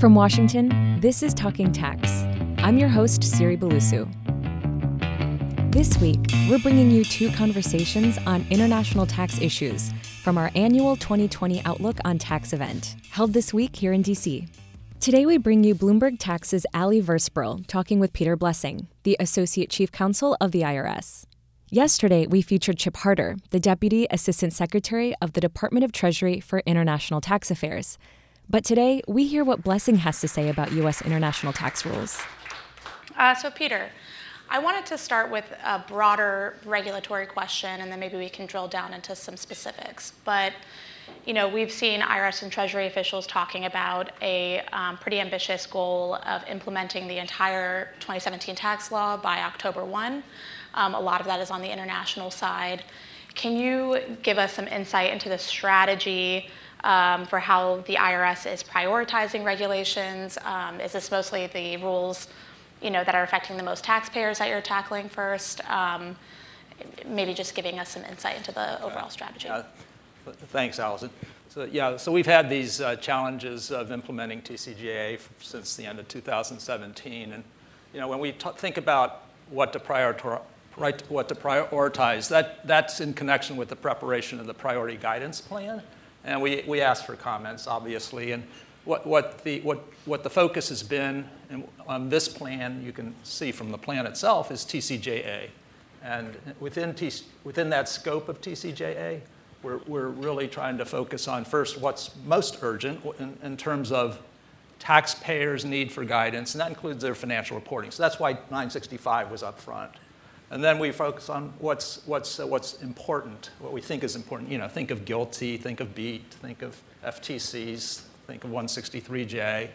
From Washington, this is Talking Tax. I'm your host, Siri Bulusu. This week, we're bringing you two conversations on international tax issues from our annual 2020 Outlook on Tax event, held this week here in DC. Today, we bring you Bloomberg Tax's Ali Versprille talking with Peter Blessing, the Associate Chief Counsel of the IRS. Yesterday, we featured Chip Harter, the Deputy Assistant Secretary of the Department of Treasury for International Tax Affairs. But today, we hear what Blessing has to say about U.S. international tax rules. Uh, so, Peter, I wanted to start with a broader regulatory question, and then maybe we can drill down into some specifics. But you know, we've seen IRS and Treasury officials talking about a um, pretty ambitious goal of implementing the entire 2017 tax law by October 1. Um, a lot of that is on the international side. Can you give us some insight into the strategy um, for how the IRS is prioritizing regulations? Um, is this mostly the rules you know, that are affecting the most taxpayers that you're tackling first? Um, maybe just giving us some insight into the overall strategy. Uh, thanks, Allyson. So yeah, so we've had these uh, challenges of implementing TCJA since the end of 2017, and you know when we t- think about what to prioritize, what to prioritize, that that's in connection with the preparation of the priority guidance plan, and we we asked for comments, obviously, and what, what, the, what, what the focus has been on this plan, you can see from the plan itself, is TCJA. And within, T, within that scope of TCJA, we're, we're really trying to focus on first what's most urgent in, in terms of taxpayers' need for guidance, and that includes their financial reporting. So that's why 965 was up front. And then we focus on what's, what's, uh, what's important, what we think is important. You know, think of GILTI, think of BEAT, think of FTCs, think of 163J.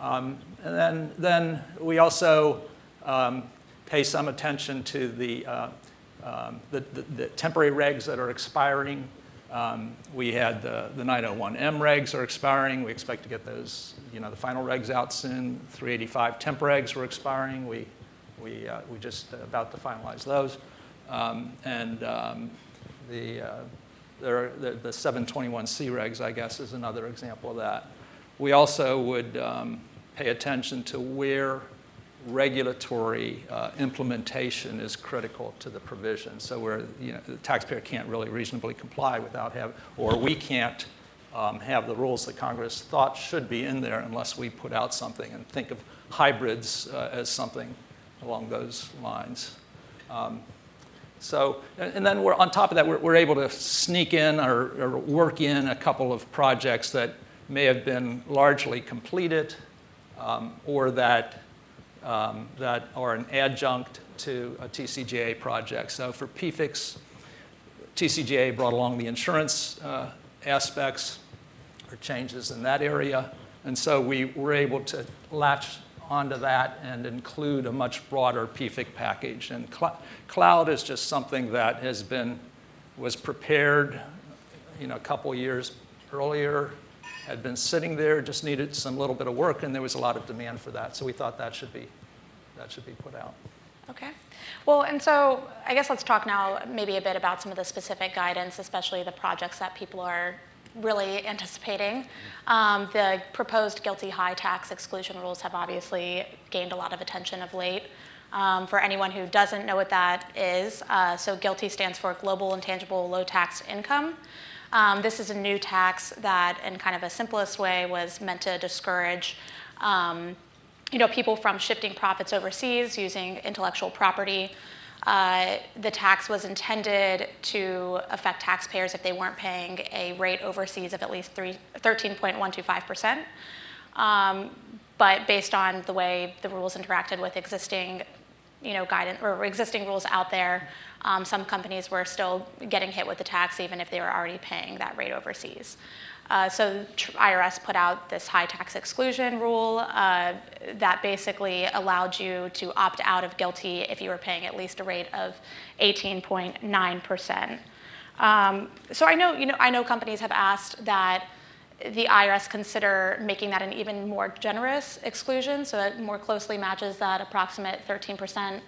Um, and then, then we also um, pay some attention to the, uh, um, the, the, the, temporary regs that are expiring. Um, we had the, the 901M regs are expiring. We expect to get those, you know, the final regs out soon. 385 temp regs were expiring. We, we, uh, we just about to finalize those. Um, and um, the uh, there the, the 721C regs, I guess, is another example of that. We also would um, pay attention to where regulatory uh, implementation is critical to the provision. So where you know, the taxpayer can't really reasonably comply without having, or we can't um, have the rules that Congress thought should be in there unless we put out something and think of hybrids uh, as something along those lines. Um, so, and then we're, on top of that, we're, we're able to sneak in or, or, work in a couple of projects that may have been largely completed um, or that, um, that are an adjunct to a TCJA project. So for PFICs, TCJA brought along the insurance uh, aspects or changes in that area. And so we were able to latch onto that and include a much broader PFIC package. And cl- cloud is just something that has been, was prepared you know, a couple years earlier, had been sitting there, just needed some little bit of work, and there was a lot of demand for that. So we thought that should be, that should be put out. Okay. Well, and so I guess let's talk now maybe a bit about some of the specific guidance, especially the projects that people are really anticipating. Um, the proposed GILTI high tax exclusion rules have obviously gained a lot of attention of late. Um, for anyone who doesn't know what that is, uh, so GILTI stands for Global Intangible Low Tax Income. Um, this is a new tax that, in kind of a simplest way, was meant to discourage um, you know, people from shifting profits overseas using intellectual property uh, the tax was intended to affect taxpayers if they weren't paying a rate overseas of at least 13.125%. Um, but based on the way the rules interacted with existing, you know, guidance or existing rules out there, um, some companies were still getting hit with the tax even if they were already paying that rate overseas. Uh, so IRS put out this high tax exclusion rule uh, that basically allowed you to opt out of GILTI if you were paying at least a rate of 18.9%. Um, so I know, you know, I know companies have asked that the IRS consider making that an even more generous exclusion, so it more closely matches that approximate 13%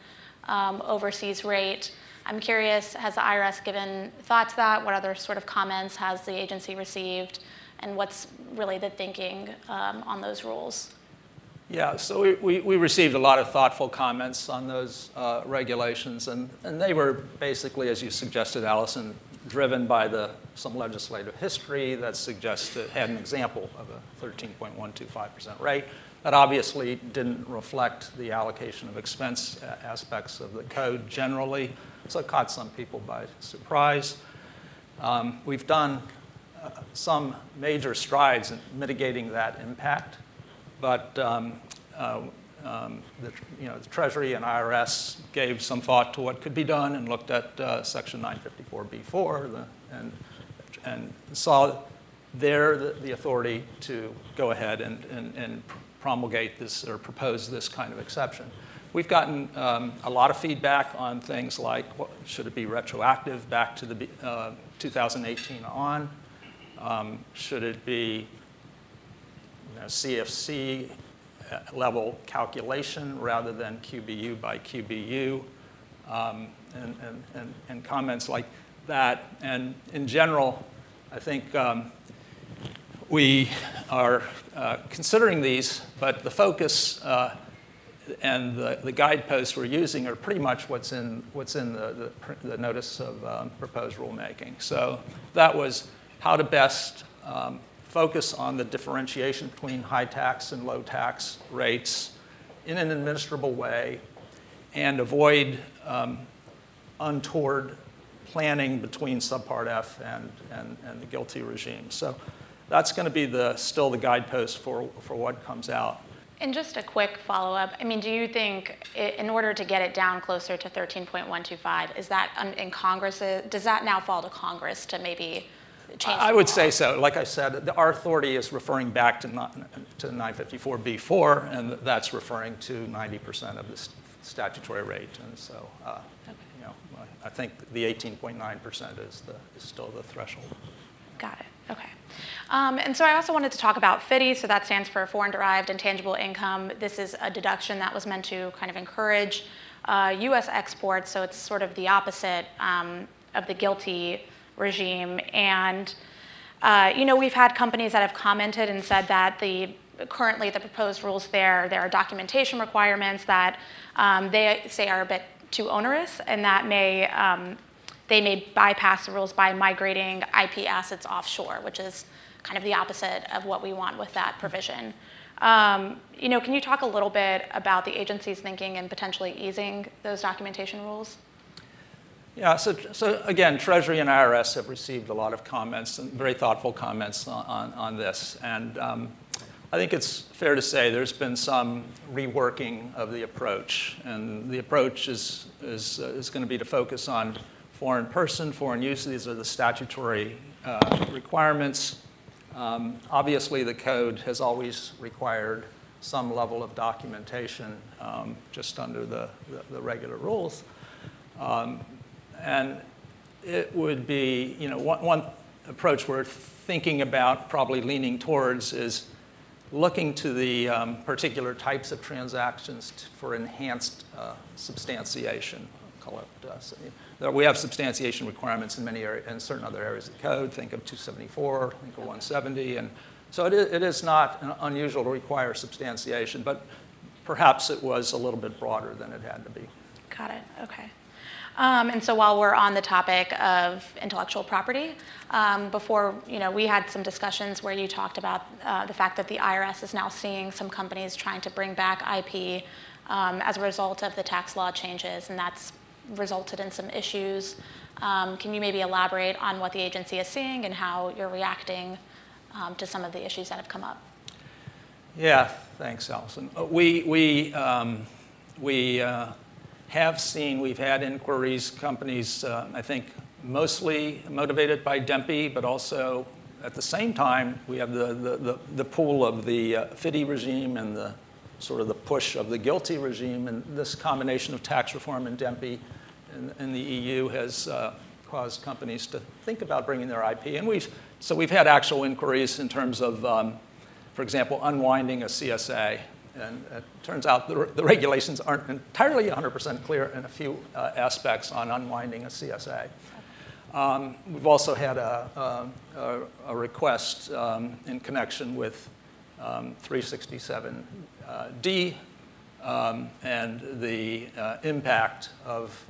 um, overseas rate. I'm curious, has the IRS given thought to that? What other sort of comments has the agency received? and what's really the thinking um, on those rules? Yeah, so we, we, we, received a lot of thoughtful comments on those uh, regulations, and, and they were basically, as you suggested, Allyson, driven by the, some legislative history that suggested, had an example of a 13.125% rate. That obviously didn't reflect the allocation of expense aspects of the code generally, so it caught some people by surprise. Um, we've done uh, some major strides in mitigating that impact. But um, uh, um, the, you know, the Treasury and IRS gave some thought to what could be done and looked at uh, Section 954B4 the, and, and saw there the, the, authority to go ahead and, and, and, promulgate this or propose this kind of exception. We've gotten um, a lot of feedback on things like what, should it be retroactive back to the uh, 2018 on? Um, should it be know, CFC uh, level calculation rather than QBU by QBU, um, and, and, and, and, comments like that. And in general, I think um, we are uh, considering these, but the focus uh, and the, the, guideposts we're using are pretty much what's in, what's in the, the, the notice of um, proposed rulemaking. So that was how to best um, focus on the differentiation between high tax and low tax rates in an administrable way and avoid um, untoward planning between subpart F and, and, and the GILTI regime. So that's going to be the, still the guidepost for, for what comes out. And just a quick follow up. I mean, do you think in order to get it down closer to 13.125, is that in Congress, does that now fall to Congress to maybe change? I would say so. Like I said, our authority is referring back to, to 954B4, and that's referring to 90% of the statutory rate. And so, uh, okay. you know, I think the 18.9% is, the, is still the threshold. Got it. Um, and so I also wanted to talk about FDII, so that stands for Foreign Derived Intangible Income. This is a deduction that was meant to kind of encourage uh, US exports, so it's sort of the opposite um, of the GILTI regime. And uh, you know, we've had companies that have commented and said that the currently the proposed rules there, there are documentation requirements that um, they say are a bit too onerous, and that may um, they may bypass the rules by migrating IP assets offshore, which is kind of the opposite of what we want with that provision. Um, you know, can you talk a little bit about the agency's thinking and potentially easing those documentation rules? Yeah, so, so again, Treasury and IRS have received a lot of comments and very thoughtful comments on, on, on this. And um, I think it's fair to say there's been some reworking of the approach. And the approach is, is, uh, is going to be to focus on foreign person, foreign use. These are the statutory uh, requirements. Um, obviously, the code has always required some level of documentation um, just under the, the, the regular rules. Um, and it would be, you know, one, one approach we're thinking about, probably leaning towards, is looking to the um, particular types of transactions t- for enhanced uh, substantiation. Call it, uh, we have substantiation requirements in many areas, in certain other areas of the code. Think of 274, think of 170, and so it is, it is not unusual to require substantiation, but perhaps it was a little bit broader than it had to be. Got it. Okay. Um, and so while we're on the topic of intellectual property, um, before, you know, we had some discussions where you talked about uh, the fact that the IRS is now seeing some companies trying to bring back IP um, as a result of the tax law changes, and that's resulted in some issues. Um, can you maybe elaborate on what the agency is seeing and how you're reacting um, to some of the issues that have come up? Yeah, thanks, Allyson. Uh, we, we, um, we uh, have seen, we've had inquiries, companies, uh, I think, mostly motivated by DEMPE, but also at the same time, we have the, pool of the FDII regime and the sort of the push of the GILTI regime. And this combination of tax reform and DEMPE in, in the EU has uh, caused companies to think about bringing their IP. And we've, so we've had actual inquiries in terms of, um, for example, unwinding a CSA and it turns out the, the regulations aren't entirely 100% clear in a few uh, aspects on unwinding a CSA. Um, we've also had a, a, a request um, in connection with um, 367D um, and the uh, impact of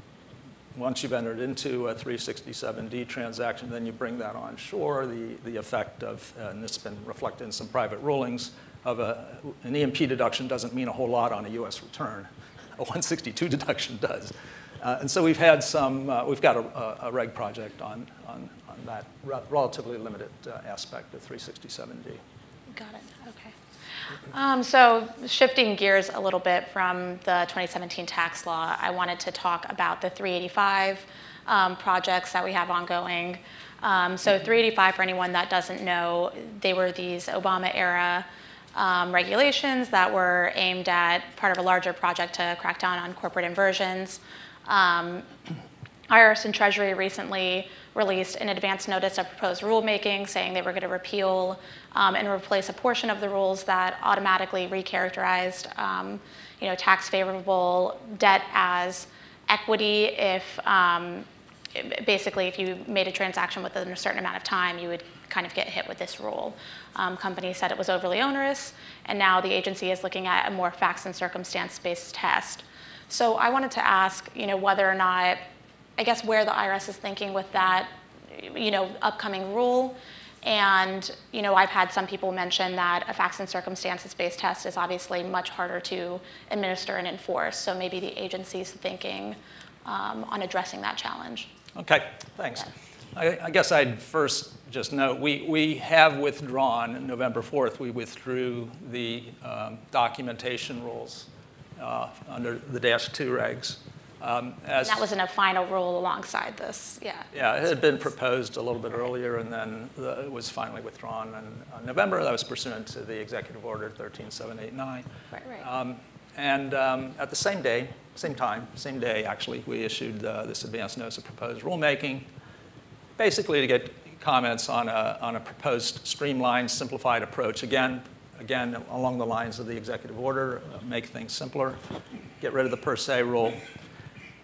once you've entered into a 367D transaction, then you bring that onshore, the, the effect of, and it's been reflected in some private rulings, of a, an E&P deduction doesn't mean a whole lot on a US return. A 162 deduction does. Uh, and so we've had some, uh, we've got a, a, reg project on, on, on that re- relatively limited uh, aspect of 367D. Got it. Um, so shifting gears a little bit from the 2017 tax law, I wanted to talk about the 385 um, projects that we have ongoing. Um, so 385, for anyone that doesn't know, they were these Obama era um, regulations that were aimed at part of a larger project to crack down on corporate inversions. Um, IRS and Treasury recently released an advance notice of proposed rulemaking saying they were going to repeal um, and replace a portion of the rules that automatically recharacterized um, you know, tax favorable debt as equity if um, basically if you made a transaction within a certain amount of time you would kind of get hit with this rule. Um, companies said it was overly onerous and now the agency is looking at a more facts and circumstance based test. So I wanted to ask you know, whether or not I guess where the IRS is thinking with that, you know, upcoming rule. And you know, I've had some people mention that a facts and circumstances-based test is obviously much harder to administer and enforce. So maybe the agency's thinking um, on addressing that challenge. Okay, thanks. I, I, guess I'd first just note we, we have withdrawn November 4th. We withdrew the um, documentation rules uh, under the Dash 2 regs. Um, as, that was in a final rule alongside this, yeah. Yeah, it had been proposed a little bit earlier and then the, it was finally withdrawn in November. That was pursuant to the Executive Order 13789. Right, right. Um, and um, at the same day, same time, same day actually, we issued uh, this advance notice of proposed rulemaking, basically to get comments on a, on a proposed streamlined, simplified approach. Again, again, along the lines of the executive order, uh, make things simpler, get rid of the per se rule,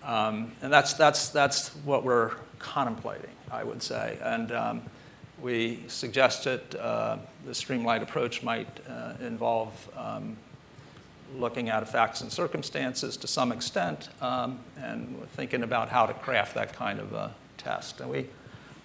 um, and that's, that's, that's what we're contemplating, I would say. And um, we suggested uh, the streamlined approach might uh, involve um, looking at facts and circumstances to some extent um, and thinking about how to craft that kind of a test. And we,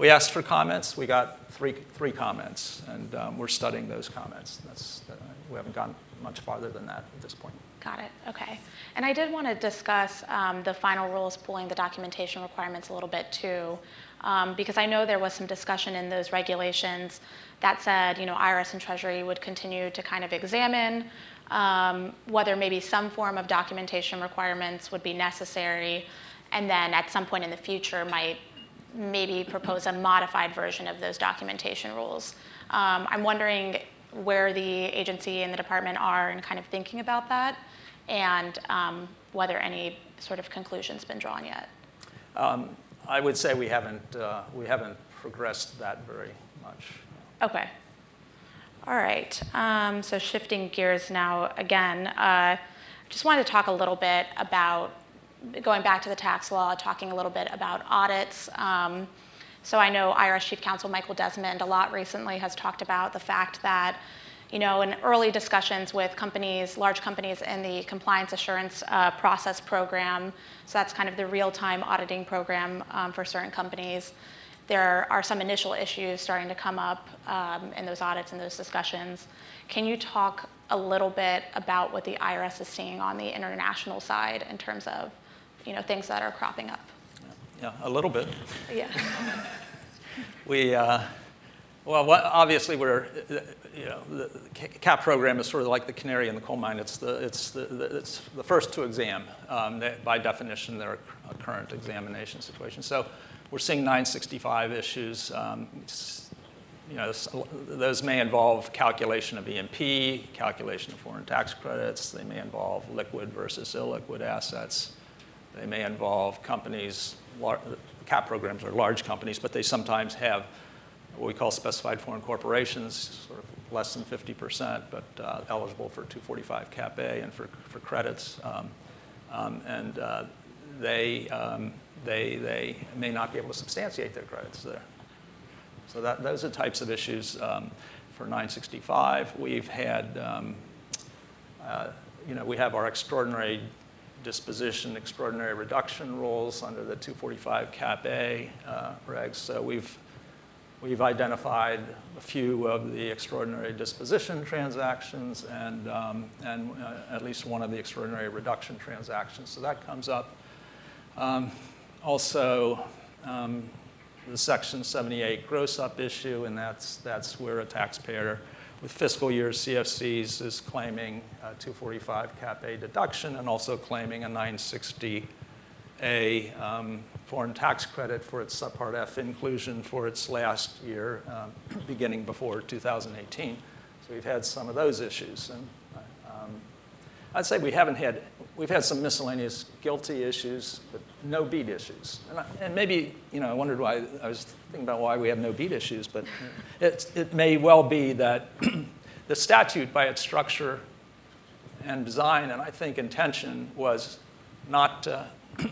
we asked for comments. We got three, three comments, and um, we're studying those comments. That's, uh, we haven't gone much farther than that at this point. Got it. Okay. And I did want to discuss um, the final rules pulling the documentation requirements a little bit too, um, because I know there was some discussion in those regulations that said, you know, IRS and Treasury would continue to kind of examine um, whether maybe some form of documentation requirements would be necessary, and then at some point in the future might maybe propose a modified version of those documentation rules. Um, I'm wondering where the agency and the department are in kind of thinking about that and um, whether any sort of conclusion's been drawn yet. Um, I would say we haven't, uh, we haven't progressed that very much. Okay. All right. Um, so shifting gears now again, uh, just wanted to talk a little bit about going back to the tax law, talking a little bit about audits. Um, so I know IRS Chief Counsel Michael Desmond a lot recently has talked about the fact that you know, in early discussions with companies, large companies in the compliance assurance uh, process program, so that's kind of the real-time auditing program um, for certain companies, there are some initial issues starting to come up um, in those audits and those discussions. Can you talk a little bit about what the IRS is seeing on the international side in terms of, you know, things that are cropping up? Yeah, a little bit. Yeah. we, uh, well, obviously we're you know, the CAP program is sort of like the canary in the coal mine. It's the, it's the, the it's the first to exam. Um, by definition, they're a current examination situation. So we're seeing 965 issues. Um, you know, those may involve calculation of E&P, calculation of foreign tax credits. They may involve liquid versus illiquid assets. They may involve companies, CAP programs are large companies, but they sometimes have what we call specified foreign corporations, sort of less than 50%, but uh, eligible for 245 Cap A and for, for credits. Um, um, and uh, they, um, they, they may not be able to substantiate their credits there. So that, those are types of issues um, for 965. We've had, um, uh, you know, we have our extraordinary disposition, extraordinary reduction rules under the 245 Cap A uh, regs. So we've We've identified a few of the extraordinary disposition transactions and, um, and uh, at least one of the extraordinary reduction transactions. So that comes up. Um, also, um, the Section 78 gross up issue, and that's, that's where a taxpayer with fiscal year CFCs is claiming a 245 cap A deduction and also claiming a 960 A um, foreign tax credit for its Subpart F inclusion for its last year, um, beginning before 2018. So we've had some of those issues. And um, I'd say we haven't had, we've had some miscellaneous GILTI issues, but no BEAT issues. And, I, and maybe, you know, I wondered why, I was thinking about why we have no BEAT issues, but it, it may well be that the statute by its structure and design, and I think intention, was not, uh,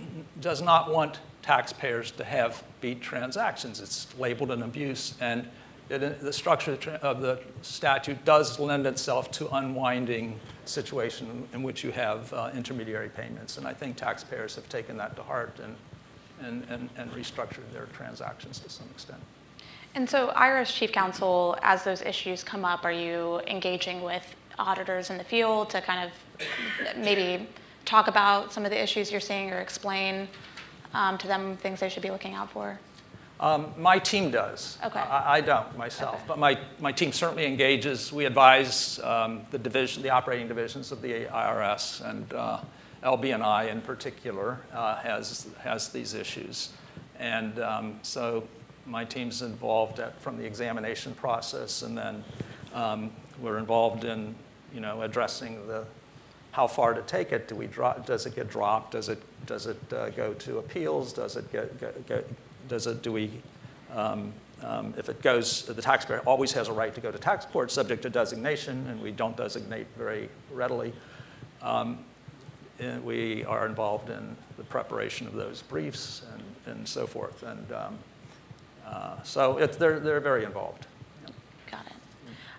does not want taxpayers to have beat transactions. It's labeled an abuse, and it, the structure of the statute does lend itself to unwinding situation in which you have uh, intermediary payments. And I think taxpayers have taken that to heart and, and, and, and restructured their transactions to some extent. And so, IRS Chief Counsel, as those issues come up, are you engaging with auditors in the field to kind of maybe talk about some of the issues you're seeing or explain um, to them things they should be looking out for? Um, my team does. Okay. I, I don't myself, Okay. but my, my team certainly engages. We advise um, the division, the operating divisions of the IRS, and uh, LB&I in particular uh, has has these issues, and um, so my team's involved at, from the examination process, and then um, we're involved in you know addressing the how far to take it. Do we drop, does it get dropped? Does it, does it uh, go to appeals? Does it get does it, do we, um, um, if it goes, the taxpayer always has a right to go to tax court subject to designation, and we don't designate very readily. Um, and we are involved in the preparation of those briefs and, and so forth. And um, uh, so they're, they're very involved. Got it.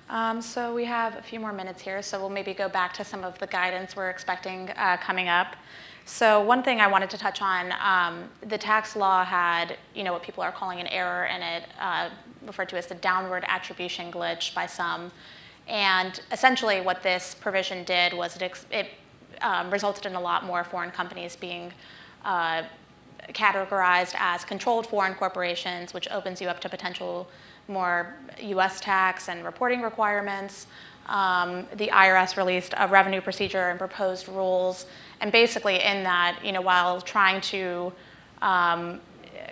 Um, so we have a few more minutes here, so we'll maybe go back to some of the guidance we're expecting uh, coming up. So one thing I wanted to touch on, um, the tax law had, you know, what people are calling an error in it, uh, referred to as the downward attribution glitch by some. And essentially what this provision did was it, it um, resulted in a lot more foreign companies being uh, categorized as controlled foreign corporations, which opens you up to potential more US tax and reporting requirements. Um, the IRS released a revenue procedure and proposed rules. And basically, in that, you know, while trying to um,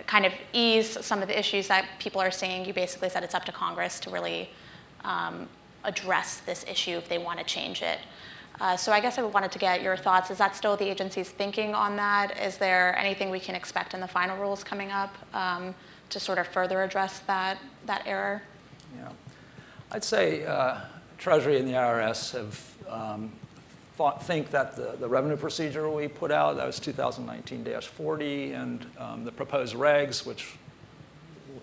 kind of ease some of the issues that people are seeing, you basically said it's up to Congress to really um, address this issue if they want to change it. Uh, so I guess I wanted to get your thoughts. Is that still the agency's thinking on that? Is there anything we can expect in the final rules coming up? Um, to sort of further address that, that error? Yeah. I'd say uh, Treasury and the IRS have um, thought, think that the, the revenue procedure we put out, that was 2019-40, and um, the proposed regs, which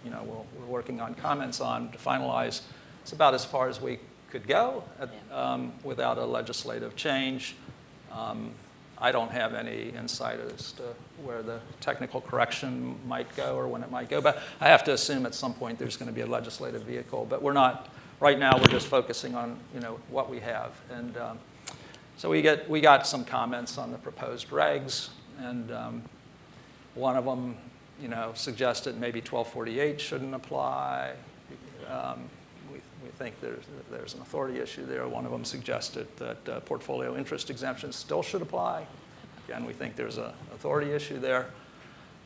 you know, we're, we're, working on comments on to finalize, it's about as far as we could go at, um, without a legislative change. Um, I don't have any insight as to where the technical correction might go or when it might go, but I have to assume at some point there's going to be a legislative vehicle. But we're not, right now we're just focusing on you know, what we have. And um, so we, get, we got some comments on the proposed regs, and um, one of them you know, suggested maybe 1248 shouldn't apply. Um, we think there's, there's an authority issue there. One of them suggested that uh, portfolio interest exemptions still should apply. Again, we think there's an authority issue there.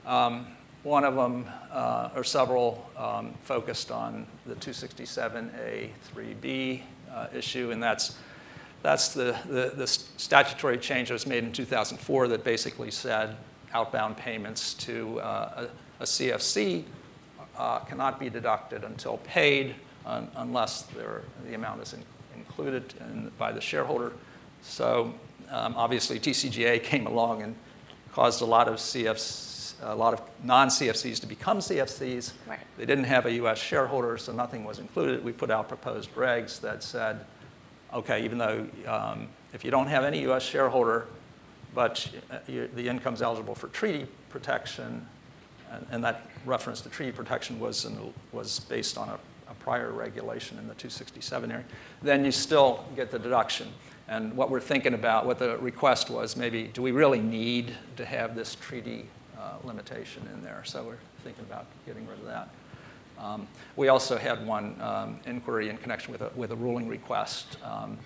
Um, one of them, uh, or several, um, focused on the 267A3B uh, issue, and that's, that's the, the, the, statutory change that was made in 2004 that basically said outbound payments to uh, a, a, CFC uh, cannot be deducted until paid un, unless the amount is in, included in, by the shareholder. So um, obviously TCJA came along and caused a lot of CFs, a lot of non-CFCs to become CFCs. Right. They didn't have a U.S. shareholder, so nothing was included. We put out proposed regs that said, okay, even though um, if you don't have any U.S. shareholder, but uh, you, the income's eligible for treaty protection, and, and that reference to treaty protection was, in, was based on a, a prior regulation in the 267 area, then you still get the deduction. And what we're thinking about, what the request was, maybe do we really need to have this treaty limitation in there? So we're thinking about getting rid of that. Um, we also had one um, inquiry in connection with a, with a ruling request um,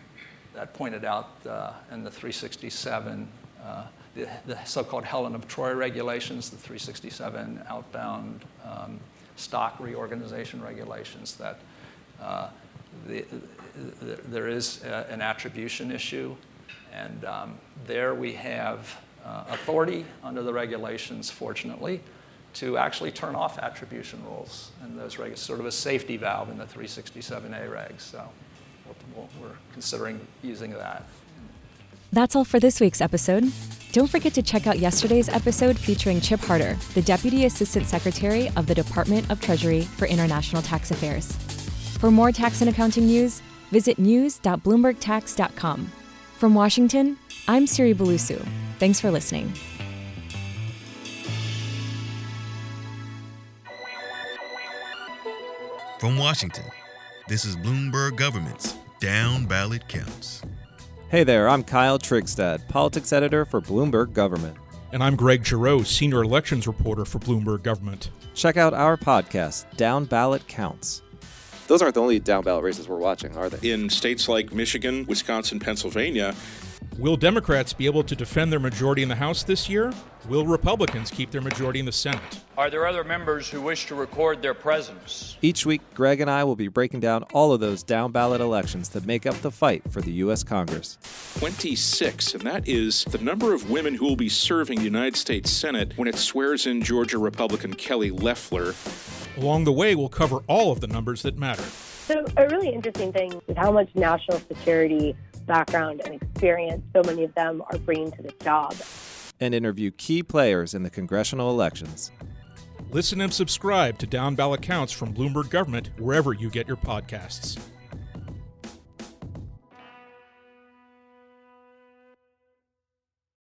that pointed out uh, in the 367, uh, the, the, so-called Helen of Troy regulations, the 367 outbound um, stock reorganization regulations, that uh, the, the, there is a, an attribution issue. And um, there we have uh, authority under the regulations, fortunately, to actually turn off attribution rules and those regs, sort of a safety valve in the 367A regs. So we're considering using that. That's all for this week's episode. Don't forget to check out yesterday's episode featuring Chip Harter, the Deputy Assistant Secretary of the Department of Treasury for International Tax Affairs. For more tax and accounting news, visit news.bloombergtax.com. From Washington, I'm Siri Bulusu. Thanks for listening. From Washington, this is Bloomberg Government's Down Ballot Counts. Hey there, I'm Kyle Trigstad, politics editor for Bloomberg Government. And I'm Greg Giroux, senior elections reporter for Bloomberg Government. Check out our podcast, Down Ballot Counts. Those aren't the only down ballot races we're watching, are they? In states like Michigan, Wisconsin, Pennsylvania, Will Democrats be able to defend their majority in the House this year? Will Republicans keep their majority in the Senate? Are there other members who wish to record their presence? Each week, Greg and I will be breaking down all of those down ballot elections that make up the fight for the U.S. Congress. 26, and that is the number of women who will be serving the United States Senate when it swears in Georgia Republican Kelly Loeffler. Along the way, we'll cover all of the numbers that matter. So, a really interesting thing is how much national security background and experience so many of them are bringing to this job. And interview key players in the congressional elections. Listen and subscribe to Down Ballot Counts from Bloomberg Government wherever you get your podcasts.